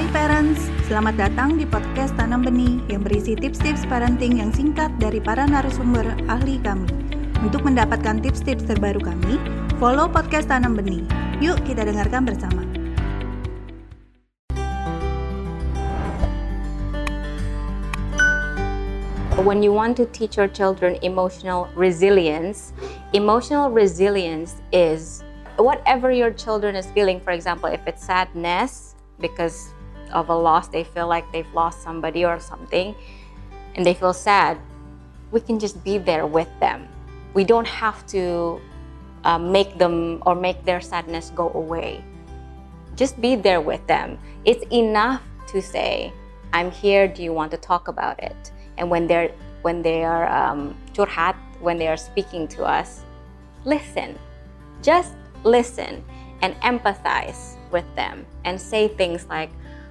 Hai parents, selamat datang di podcast Tanam Benih yang berisi tips-tips parenting yang singkat dari para narasumber ahli kami. Untuk mendapatkan tips-tips terbaru kami, follow podcast Tanam Benih. Yuk kita dengarkan bersama. When you want to teach your children emotional resilience, emotional resilience is whatever your children is feeling. For example, if it's sadness because of a loss, they feel like they've lost somebody or something, and they feel sad, we can just be there with them. We don't have to uh, make them or make their sadness go away. Just be there with them. It's enough to say, "I'm here. Do you want to talk about it?" and when they're when they are um, when they are speaking to us, listen. Just listen and empathize with them and say things like,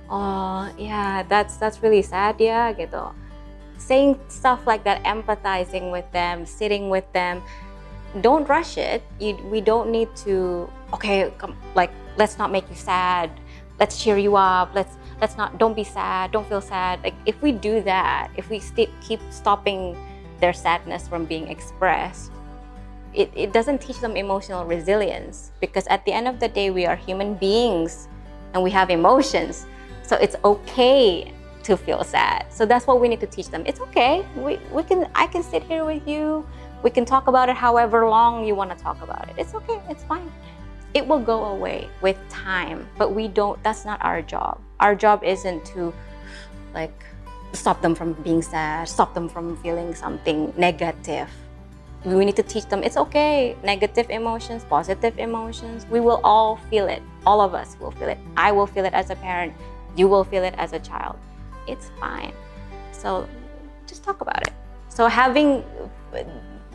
"Oh, yeah, that's that's really sad, ya." gitu. Saying stuff like that, empathizing with them, sitting with them. Don't rush it. You, we don't need to. Okay, come, like let's not make you sad. Let's cheer you up. Let's let's not don't be sad don't feel sad like if we do that if we st- keep stopping their sadness from being expressed it, it doesn't teach them emotional resilience because at the end of the day we are human beings and we have emotions so it's okay to feel sad. So that's what we need to teach them. It's okay. We, we can i can sit here with you. We can talk about it however long you want to talk about it. It's okay. It's fine. It will go away with time but we don't that's not our job. Our job isn't to like stop them from being sad stop them from feeling something negative. We need to teach them it's okay. Negative emotions positive emotions we will all feel it. All of us will feel it. I will feel it as a parent you will feel it as a child it's fine so just talk about it so having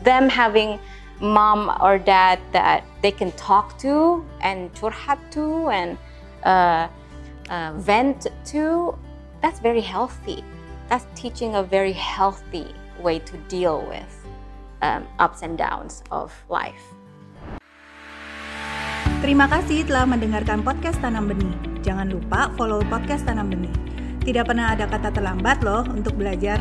them having mom or dad that they can talk to and curhat to and uh, uh, vent to, that's very healthy. That's teaching a very healthy way to deal with um, ups and downs of life. Terima kasih telah mendengarkan podcast Tanam Benih. Jangan lupa follow podcast Tanam Benih. Tidak pernah ada kata terlambat loh untuk belajar.